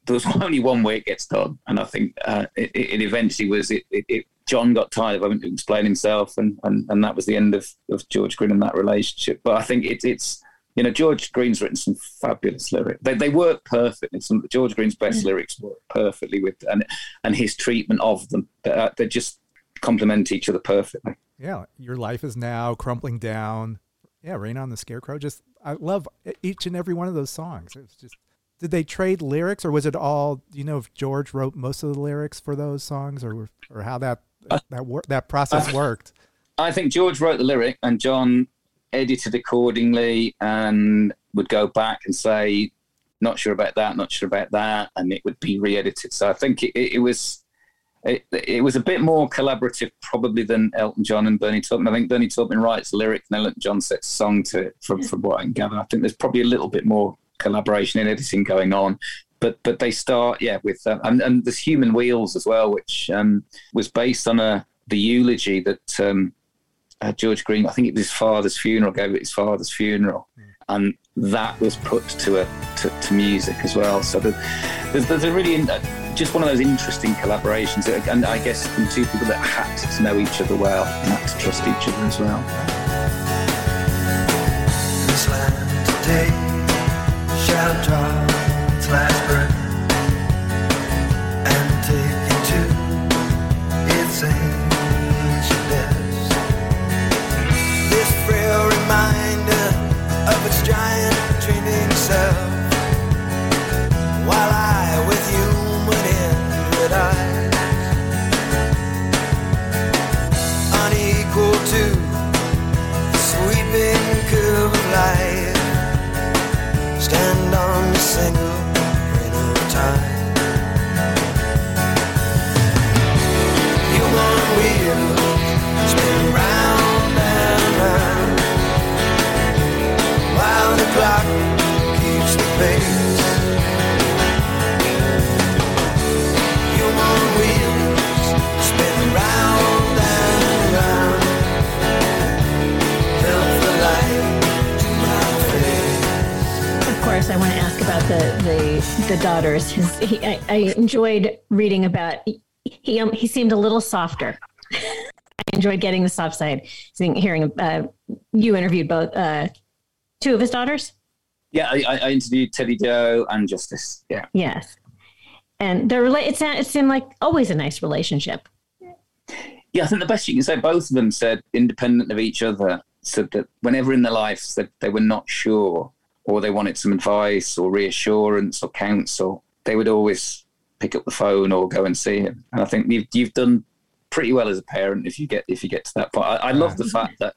There's only one way it gets done, and I think uh, it, it eventually was. It, it, it John got tired of having to explain himself, and, and, and that was the end of, of George Green and that relationship. But I think it, it's you know George Green's written some fabulous lyrics. They, they work perfectly. Some George Green's best mm. lyrics work perfectly with and and his treatment of them. Uh, they just complement each other perfectly. Yeah, your life is now crumpling down. Yeah, Rain on the Scarecrow. Just I love each and every one of those songs. It's just did they trade lyrics or was it all do you know if George wrote most of the lyrics for those songs or or how that uh, that wor- that process uh, worked? I think George wrote the lyric and John edited accordingly and would go back and say, not sure about that, not sure about that, and it would be re-edited. So I think it, it, it was it, it was a bit more collaborative probably than Elton John and Bernie Taupin. I think Bernie Taupin writes lyric and Elton John sets song to it from, from what I can gather. I think there's probably a little bit more collaboration in editing going on. But but they start yeah with uh, and, and there's Human Wheels as well, which um, was based on a the eulogy that um, uh, George Green, I think it was his father's funeral, gave it his father's funeral, and that was put to a to, to music as well. So there's, there's a really just one of those interesting collaborations, and I guess from two people that had to know each other well and had to trust each other as well. This land today shall draw its last breath giant dreaming self. While I, with human inward eyes, unequal to the sweeping curve of life, stand on a single grain of time. I want to ask about the the, the daughters. His, he, I, I enjoyed reading about. He um, he seemed a little softer. I enjoyed getting the soft side. Seeing, hearing uh, you interviewed both uh, two of his daughters. Yeah, I, I interviewed Teddi Jo and Justice. Yeah. Yes, and their rela- it, sa- it seemed like always a nice relationship. Yeah, I think the best you can say, both of them said, independent of each other, said that whenever in their lives that they were not sure or they wanted some advice or reassurance or counsel, they would always pick up the phone or go and see him. And I think you've you've done pretty well as a parent if you get if you get to that point. I, I love the fact that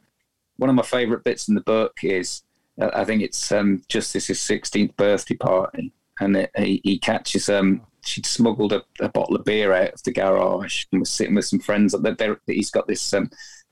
one of my favourite bits in the book is uh, I think it's um, Justice's 16th birthday party, and it, he, he catches um she'd smuggled a, a bottle of beer out of the garage and was sitting with some friends. That he's got this um,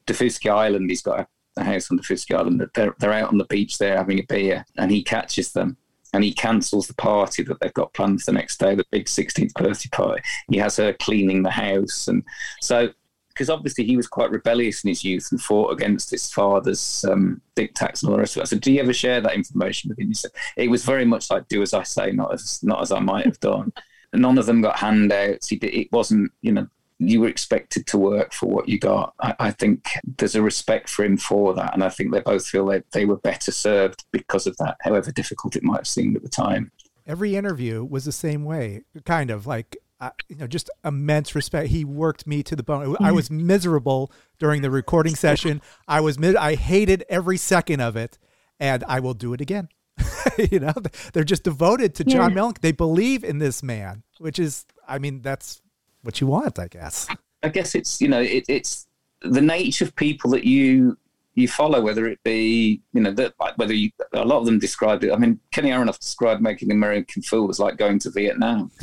Daufuskie Island. He's got a, a house on Daufuskie Island. That they're they're out on the beach there having a beer, and he catches them. And he cancels the party that they've got planned for the next day, the big 16th birthday party. He has her cleaning the house. And so, because obviously he was quite rebellious in his youth and fought against his father's um, and all the rest of it. So, do you ever share that information with him? It was very much like, do as I say, not as, not as I might have done. None of them got handouts. He did, it wasn't, you know, you were expected to work for what you got. I, I think there's a respect for him for that, and I think they both feel that they were better served because of that, however difficult it might have seemed at the time. Every interview was the same way, kind of like uh, you know, just immense respect. He worked me to the bone. I was miserable during the recording session. I was mi- I hated every second of it, and I will do it again. you know, they're just devoted to John Yeah. Mellencamp. They believe in this man, which is, I mean, that's what you want, I guess. I guess it's you know it, it's the nature of people that you you follow, whether it be you know that whether you a lot of them described it. I mean, Kenny Aronoff described making the American Fool as like going to Vietnam.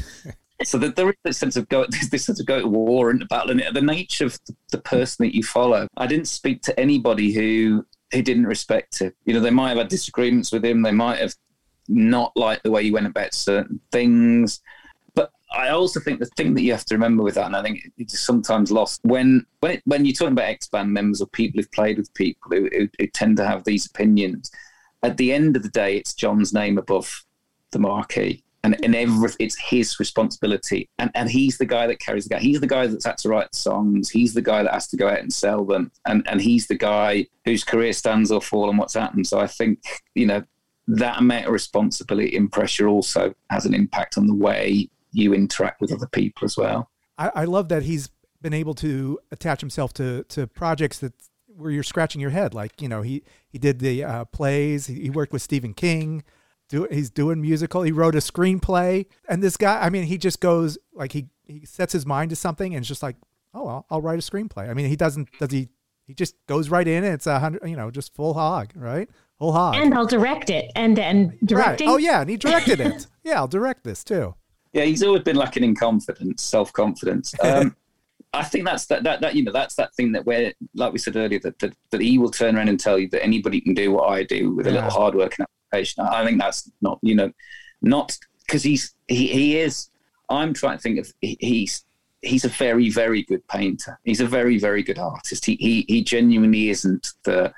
so that there is this sense of go this, sense of go to war and battle, and the nature of the, person that you follow. I didn't speak to anybody who he didn't respect it. You know, they might have had disagreements with him. They might have not liked the way he went about certain things. I also think the thing that you have to remember with that, and I think it's sometimes lost when when it, when you're talking about ex band members or people who've played with people who, who, who tend to have these opinions. At the end of the day, it's John's name above the marquee and and every it's his responsibility and and he's the guy that carries the guy he's the guy that's had to write the songs he's the guy that has to go out and sell them and and he's the guy whose career stands or fall on what's happened so i think you know that amount of responsibility and pressure also has an impact on the way you interact with other people as well I, I love that he's been able to attach himself to to projects that where you're scratching your head like you know he he did the uh, plays he, he worked with stephen king do he's doing musical. He wrote a screenplay, and this guy, I mean, he just goes like he he sets his mind to something, and it's just like, oh, I'll, I'll write a screenplay. I mean, he doesn't does he he just goes right in, and it's a hundred, you know, just full hog, right? Full hog. And I'll direct it, and and directing. Right. Oh yeah, and he directed it. yeah, I'll direct this too. Yeah, he's always been lacking in confidence, self confidence. Um, I think that's that, that that you know that's that thing that where like we said earlier that, that that he will turn around and tell you that anybody can do what I do with yeah. a little hard work and application. I think that's not you know not because he's he, he is. I'm trying to think of he's he's a very very good painter. He's a very very good artist. He he he genuinely isn't the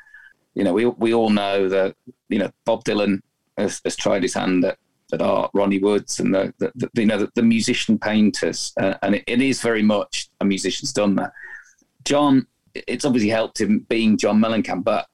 you know we we all know that you know Bob Dylan has, has tried his hand at that art, Ronnie Woods, and the, the, the you know the, the musician painters, uh, and it, it is very much a musician's done that. John, it's obviously helped him being John Mellencamp, but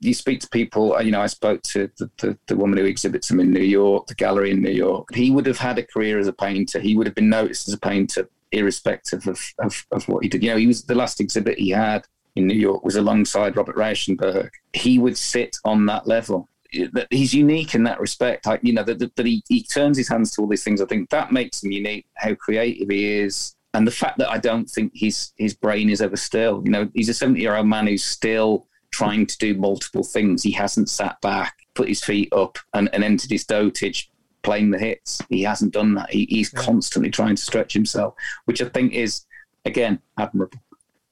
you speak to people. Uh, you know, I spoke to the, the, the, woman who exhibits him in New York, the gallery in New York. He would have had a career as a painter. He would have been noticed as a painter, irrespective of, of, of what he did. You know, he was the last exhibit he had in New York was alongside Robert Rauschenberg. He would sit on that level that he's unique in that respect. I, you know that, that he, he turns his hands to all these things. I think that makes him unique. How creative he is, and the fact that I don't think his his brain is ever still. You know, he's a seventy year old man who's still trying to do multiple things. He hasn't sat back, put his feet up, and, and entered his dotage playing the hits. He hasn't done that. He, he's yeah. constantly trying to stretch himself, which I think is again admirable.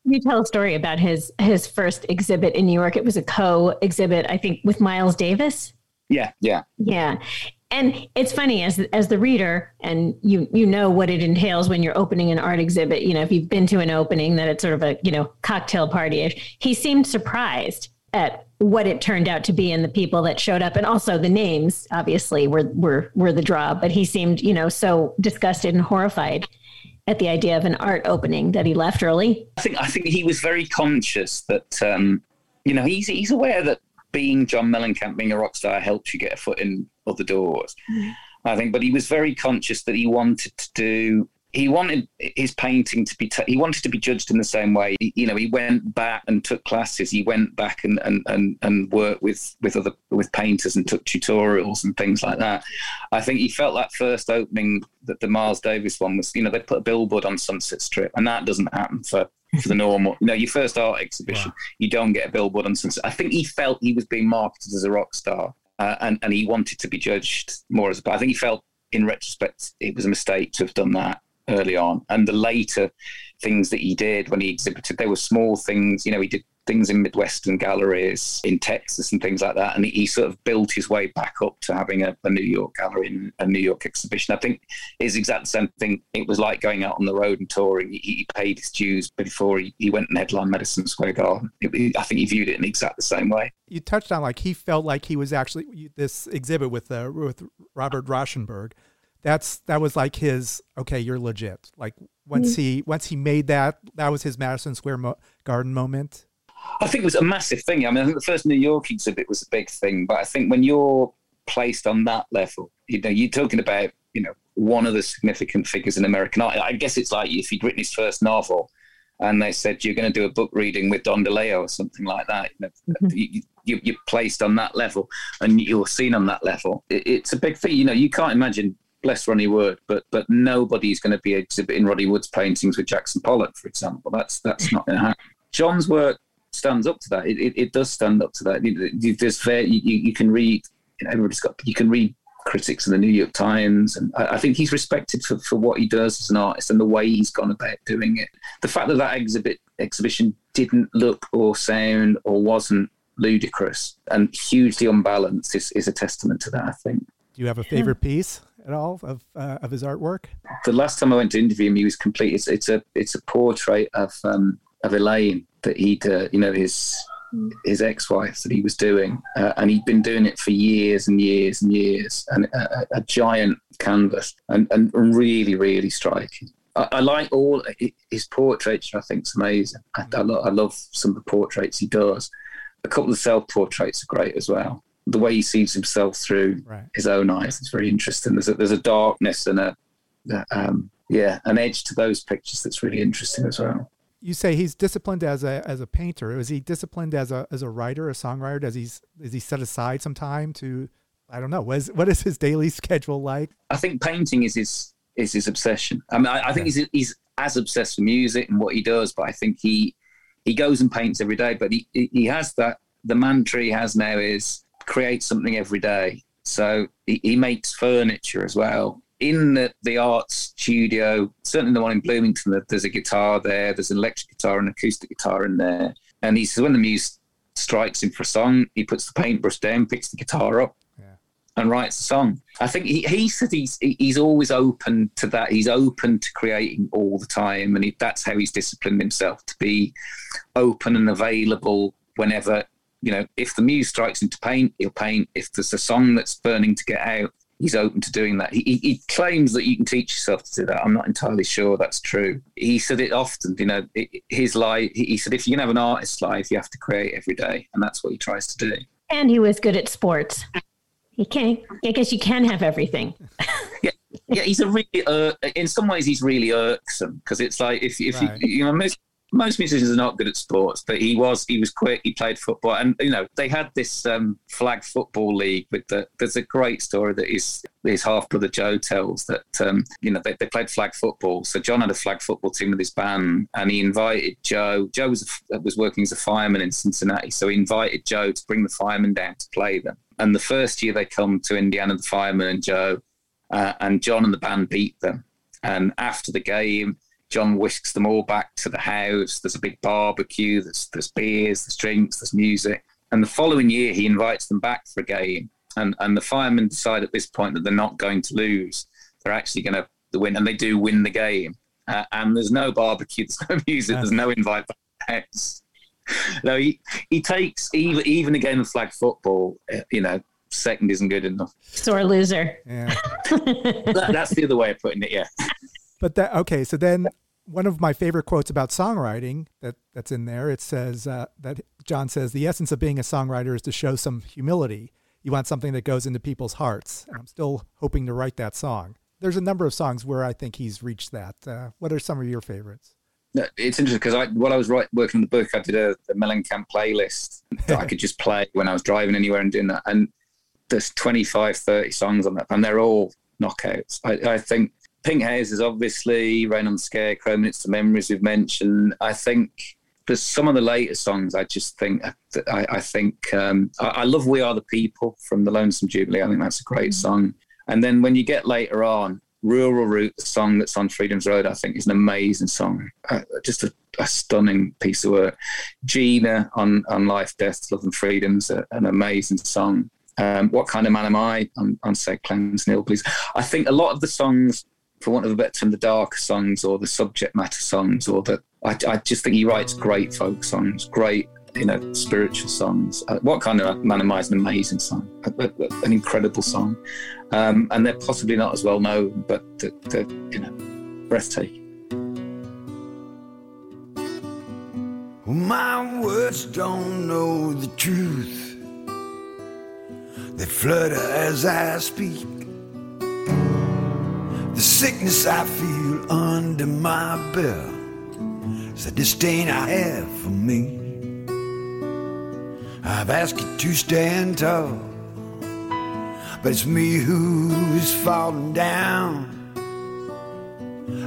You tell a story about his his first exhibit in New York. It was a co exhibit, I think, with Miles Davis. Yeah, yeah, yeah. And it's funny as as the reader, and you you know what it entails when you're opening an art exhibit. You know, if you've been to an opening, that it's sort of a you know cocktail party. He seemed surprised at what it turned out to be and the people that showed up and also the names obviously were were were the draw but he seemed you know so disgusted and horrified at the idea of an art opening that he left early? I think I think he was very conscious that um, you know he's he's aware that being John Mellencamp, being a rock star, helps you get a foot in other doors. Mm-hmm. I think, but he was very conscious that he wanted to do he wanted his painting to be t- he wanted to be judged in the same way. You know he went back and took classes. He went back and and and, and worked with with other with painters and took tutorials and things like that. I think he felt that first opening that the miles davis one was you know they put a billboard on sunset strip and that doesn't happen for for the normal you know your first art exhibition wow. you don't get a billboard on sunset. I think he felt he was being marketed as a rock star uh, and and he wanted to be judged more as a i think he felt in retrospect it was a mistake to have done that early on. And the later things that he did when he exhibited, they were small things. You know, he did things in Midwestern galleries in Texas and things like that. And he, sort of built his way back up to having a, a, New York gallery and a New York exhibition. I think is exactly the same thing. It was like going out on the road and touring. He, he paid his dues before he, he, went and headlined Madison Square Garden. It, I think he viewed it in exactly the same way. You touched on like he felt like he was actually this exhibit with uh, with Robert Rauschenberg that's that was like his okay you're legit like once mm-hmm. he once he made that that was his madison square Mo- garden moment i think it was a massive thing i mean i think the first new york exhibit was a big thing but i think when you're placed on that level you know you're talking about you know one of the significant figures in american art i guess it's like if he'd written his first novel and they said you're going to do a book reading with Don DeLillo or something like that. You know, mm-hmm. you, you, you're placed on that level and you're seen on that level. It, it's a big thing. You know, you can't imagine bless Ronnie Wood, but but nobody's going to be exhibiting Ronnie Wood's paintings with Jackson Pollock, for example. That's that's not going to happen. John's work stands up to that. It, it, it does stand up to that. There's fair, you, you can read. You know, everybody's got. You can read critics in the New York Times, and I, I, think he's respected for, for what he does as an artist and the way he's gone about doing it. The fact that that exhibit exhibition didn't look or sound or wasn't ludicrous and hugely unbalanced is, is a testament to that, I think. Do you have a favorite piece at all of uh, of his artwork? The last time I went to interview him, he was complete. It's, it's a it's a portrait of um, of Elaine that he'd uh, you know his his ex-wife that he was doing, uh, and he'd been doing it for years and years and years, and a, a giant canvas, and, and really really striking. I, I like all his portraits. I think it's amazing. I, I, lo- I love some of the portraits he does. A couple of self portraits are great as well the way he sees himself through Right. his own eyes is very interesting. There's a, there's a darkness and a, um, yeah, an edge to those pictures that's really interesting as well. You say he's disciplined as a as a painter. Is he disciplined as a as a writer, a songwriter? Does he does he set aside some time to? I don't know. What is what is his daily schedule like? I think painting is his is his obsession. I mean, I, I think he's he's as obsessed with music and what he does, but I think he he goes and paints every day. But he he has that the mantra he has now is create something every day. So he, he makes furniture as well. In the, the art studio, certainly the one in Bloomington, there's a guitar there, there's an electric guitar and acoustic guitar in there. And he says when the muse strikes him for a song, he puts the paintbrush down, picks the guitar up, and writes a song. I think he, he said he's he's always open to that. He's open to creating all the time, and he, that's how he's disciplined himself to be open and available whenever you know. If the muse strikes him to paint, he'll paint. If there's a song that's burning to get out, he's open to doing that. He, he, he claims that you can teach yourself to do that. I'm not entirely sure that's true. He said it often. You know, it, his life. He said if you can have an artist's life, you have to create every day, and that's what he tries to do. And he was good at sports. He can't. I guess you can have everything. yeah, yeah. He's a really, uh, in some ways, he's really irksome because it's like if if Right. you, you know most most musicians are not good at sports, but he was he was quick. He played football, and you know they had this um, flag football league with the. There's a great story that his his half brother Joe tells that um, you know they, they played flag football. So John had a flag football team with his band, and he invited Joe. Joe was a, was working as a fireman in Cincinnati, so he invited Joe to bring the firemen down to play them. And the first year they come to Indiana, the firemen and Joe, uh, and John and the band beat them. And after the game, John whisks them all back to the house. There's a big barbecue. There's there's beers, there's drinks, there's music. And the following year, he invites them back for a game. And and the firemen decide at this point that they're not going to lose. They're actually going to win, and they do win the game. Uh, and there's no barbecue, there's no music, there's no invite back to the house. No, he, he takes even even a game of flag football. uh, You know, second isn't good enough. Sore loser. Yeah. That, that's the other way of putting it. Yeah. But that okay, so then one of my favorite quotes about songwriting that that's in there it says uh, that John says the essence of being a songwriter is to show some humility. You want something that goes into people's hearts, and I'm still hoping to write that song. There's a number of songs where I think he's reached that. Uh, what are some of your favorites? It's interesting because I, while I was working on the book, I did a, a Mellencamp playlist that I could just play when I was driving anywhere and doing that. And there's 25, 30 songs on that, and they're all knockouts. I, I think Pink Houses, obviously, Rain on the Scarecrow, Minutes to Memories, we've mentioned. I think there's some of the later songs I just think, I, I think, um, I, I love We Are the People from the Lonesome Jubilee. I think that's a great song. And then when you get later on, Rural Route, the song that's on Freedom's Road, I think is an amazing song. Uh, just a, a stunning piece of work. Jena on, on Life, Death, Love and Freedom's a, an amazing song. Um, what kind of man am I on, on Sad Clowns and Hillbillies? I think a lot of the songs, for want of a better term, the darker songs or the subject matter songs, or the I, I just think he writes great folk songs, great you know spiritual songs. Uh, what kind of man am I is an amazing song, a- a- an incredible song, um, and they're possibly not as well known, but they're, they're you know breathtaking. My words don't know the truth. They flutter as I speak. The sickness I feel under my belt is the disdain I have for me. I've asked you to stand tall, but it's me who's falling down.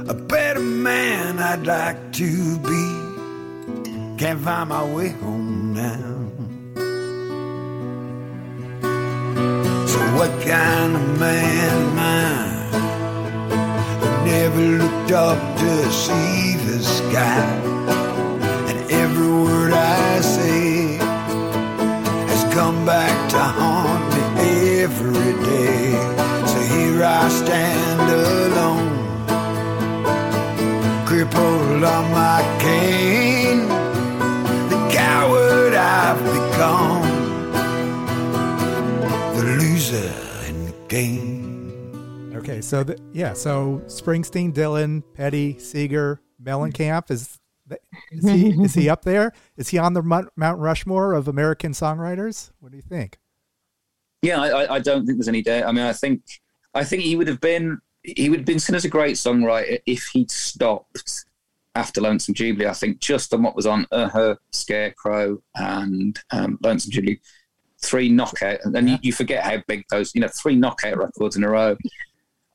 A better man I'd like to be. Can't find my way home now. So what kind of man am I? Never looked up to see the sky. And every word I say has come back to haunt me every day. So here I stand alone, crippled on my cane. The coward I've become, the loser in the game. Okay, so the, yeah, so Springsteen, Dylan, Petty, Seeger, Mellencamp is is he is he up there? Is he on the Mount Mount Rushmore of American songwriters? What do you think? Yeah, I, I- I don't think there's any doubt. I mean, I think I think he would have been he would have been seen as a great songwriter if he'd stopped after Lonesome Jubilee. I think just on what was on uh, her Scarecrow and um, Lonesome Jubilee, three knockout, and then you, you forget how big those you know three knockout records in a row.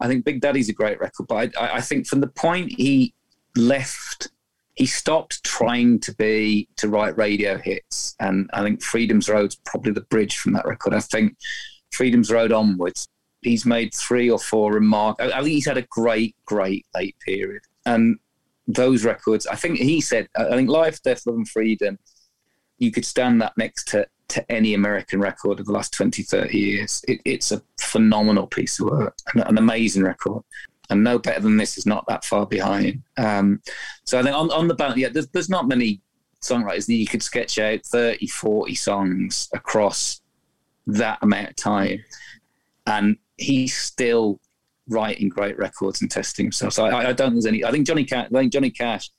I think Big Daddy's a great record, but I, I think from the point he left, he stopped trying to be to write radio hits, and I think Freedom's Road's probably the bridge from that record. I think Freedom's Road onwards, he's made three or four remark. I, I think he's had a great, great late period, and those records. I think he said, I think Life, Death, Love, and Freedom. You could stand that next to to any American record of the last 20, 30 years. It, it's a phenomenal piece of work, an, an amazing record. And no better than this is not that far behind. Um, so I think on, on the balance, yeah, there's, there's not many songwriters that you could sketch out 30, 40 songs across that amount of time. And he's still writing great records and testing himself. So I, I don't think there's any. I think Johnny Cash. I think Johnny Cash.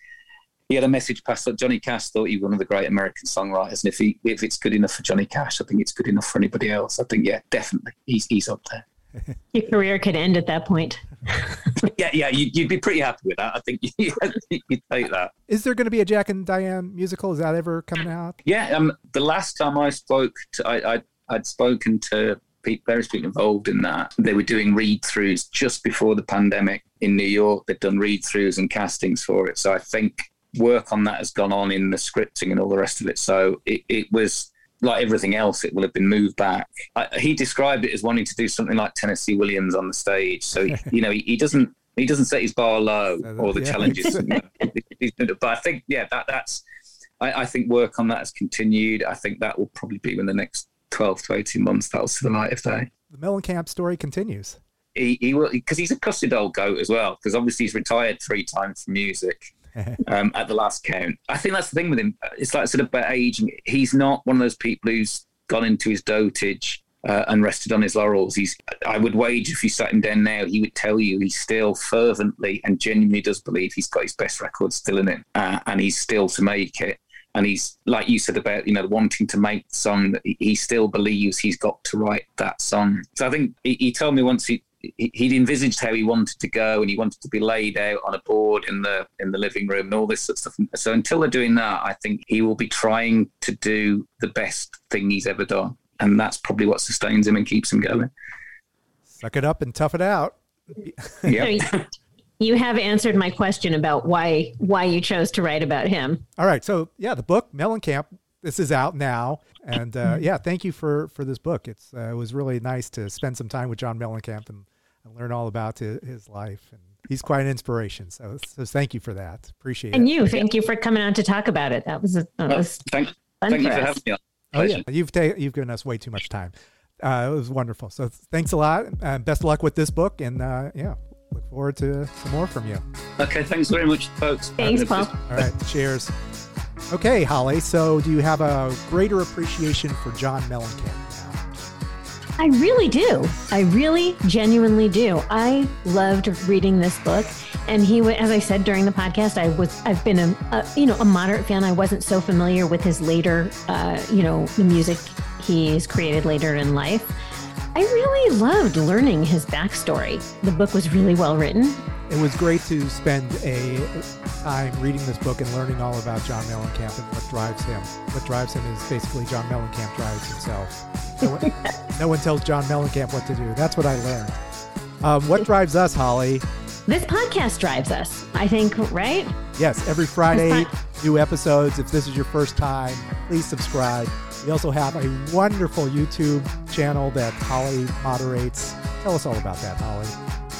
He had a message passed. that Johnny Cash thought he was one of the great American songwriters, and if he if it's good enough for Johnny Cash, I think it's good enough for anybody else. I think yeah, definitely, he's he's up there. Your career could end at that point. yeah, yeah, you, you'd be pretty happy with that. I think you'd take that. Is there going to be a Jack and Diane musical? Is that ever coming out? Yeah, um, the last time I spoke, to, I, I I'd spoken to pe- various people involved in that. They were doing read-throughs just before the pandemic in New York. They'd done read-throughs and castings for it. So I think work on that has gone on in the scripting and all the rest of it. So it, it was like everything else, it will have been moved back. I, he described it as wanting to do something like Tennessee Williams on the stage. So you know, he, he doesn't he doesn't set his bar low or the Yeah. challenges. but I think yeah, that that's I, I think work on that has continued. I think that will probably be in the next twelve to eighteen months. That'll see the light of day. The Mellencamp story continues. He, he will because he's a cussed old goat as well. Because obviously he's retired three times from music um, at the last count. I think that's the thing with him. It's like sort of about aging. He's not one of those people who's gone into his dotage uh, and rested on his laurels. He's. I would wager if you sat him down now, he would tell you he still fervently and genuinely does believe he's got his best record still in him, uh, and he's still to make it. And he's like you said about you know wanting to make the song that he- still believes he's got to write that song. So I think he, he told me once he- he'd envisaged how he wanted to go and he wanted to be laid out on a board in the in the living room and all this sort of stuff. So until they're doing that, I think he will be trying to do the best thing he's ever done, and that's probably what sustains him and keeps him going. Suck it up and tough it out. Yeah. So you have answered my question about why why you chose to write about him. All right, so yeah, the book Mellencamp. This is out now, and uh, yeah, thank you for for this book. It's uh, it was really nice to spend some time with John Mellencamp and, and learn all about his, his life. And he's quite an inspiration. So so thank you for that. Appreciate And it. And you, thank you for coming on to talk about it. That was, a, that was Thank, fun thank you for for us. having me on. Oh yeah, you've ta- you've given us way too much time. Uh, it was wonderful. So thanks a lot. Uh, best of luck with this book, and uh, yeah, look forward to some more from you. Okay, thanks very much, folks. Thanks, Paul. All right, cheers. Okay, Holly. So do you have a greater appreciation for John Mellencamp now? I really do. I really genuinely do. I loved reading this book, and he, as I said during the podcast, I was I've been a, a you know a moderate fan. I wasn't so familiar with his later, uh, you know, the music he's created later in life. I really loved learning his backstory. The book was really well written. It was great to spend a time reading this book and learning all about John Mellencamp and what drives him. What drives him is basically John Mellencamp drives himself. No one, no one tells John Mellencamp what to do. That's what I learned. Um, what drives us, Holly? This podcast drives us. I think, right? Yes, every Friday, new episodes. If this is your first time, please subscribe. We also have a wonderful YouTube channel that Holly moderates. Tell us all about that, Holly.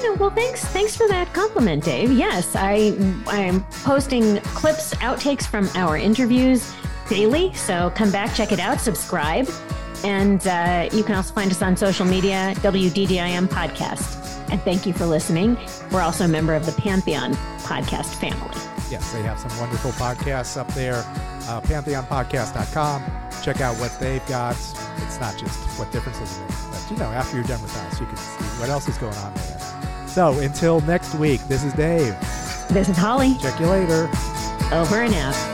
Yeah, well, thanks. Thanks for that compliment, Dave. Yes, I I am posting clips, outtakes from our interviews daily. So come back, check it out, subscribe, And uh, you can also find us on social media, WDDIM Podcast. And thank you for listening. We're also a member of the Pantheon podcast family. Yes, they have some wonderful podcasts up there. Uh, PantheonPodcast.com. Check out what they've got. It's not just what differences it but you know, after you're done with us, you can see what else is going on there. So until next week, this is Dave. This is Holly. Check you later. Over and out.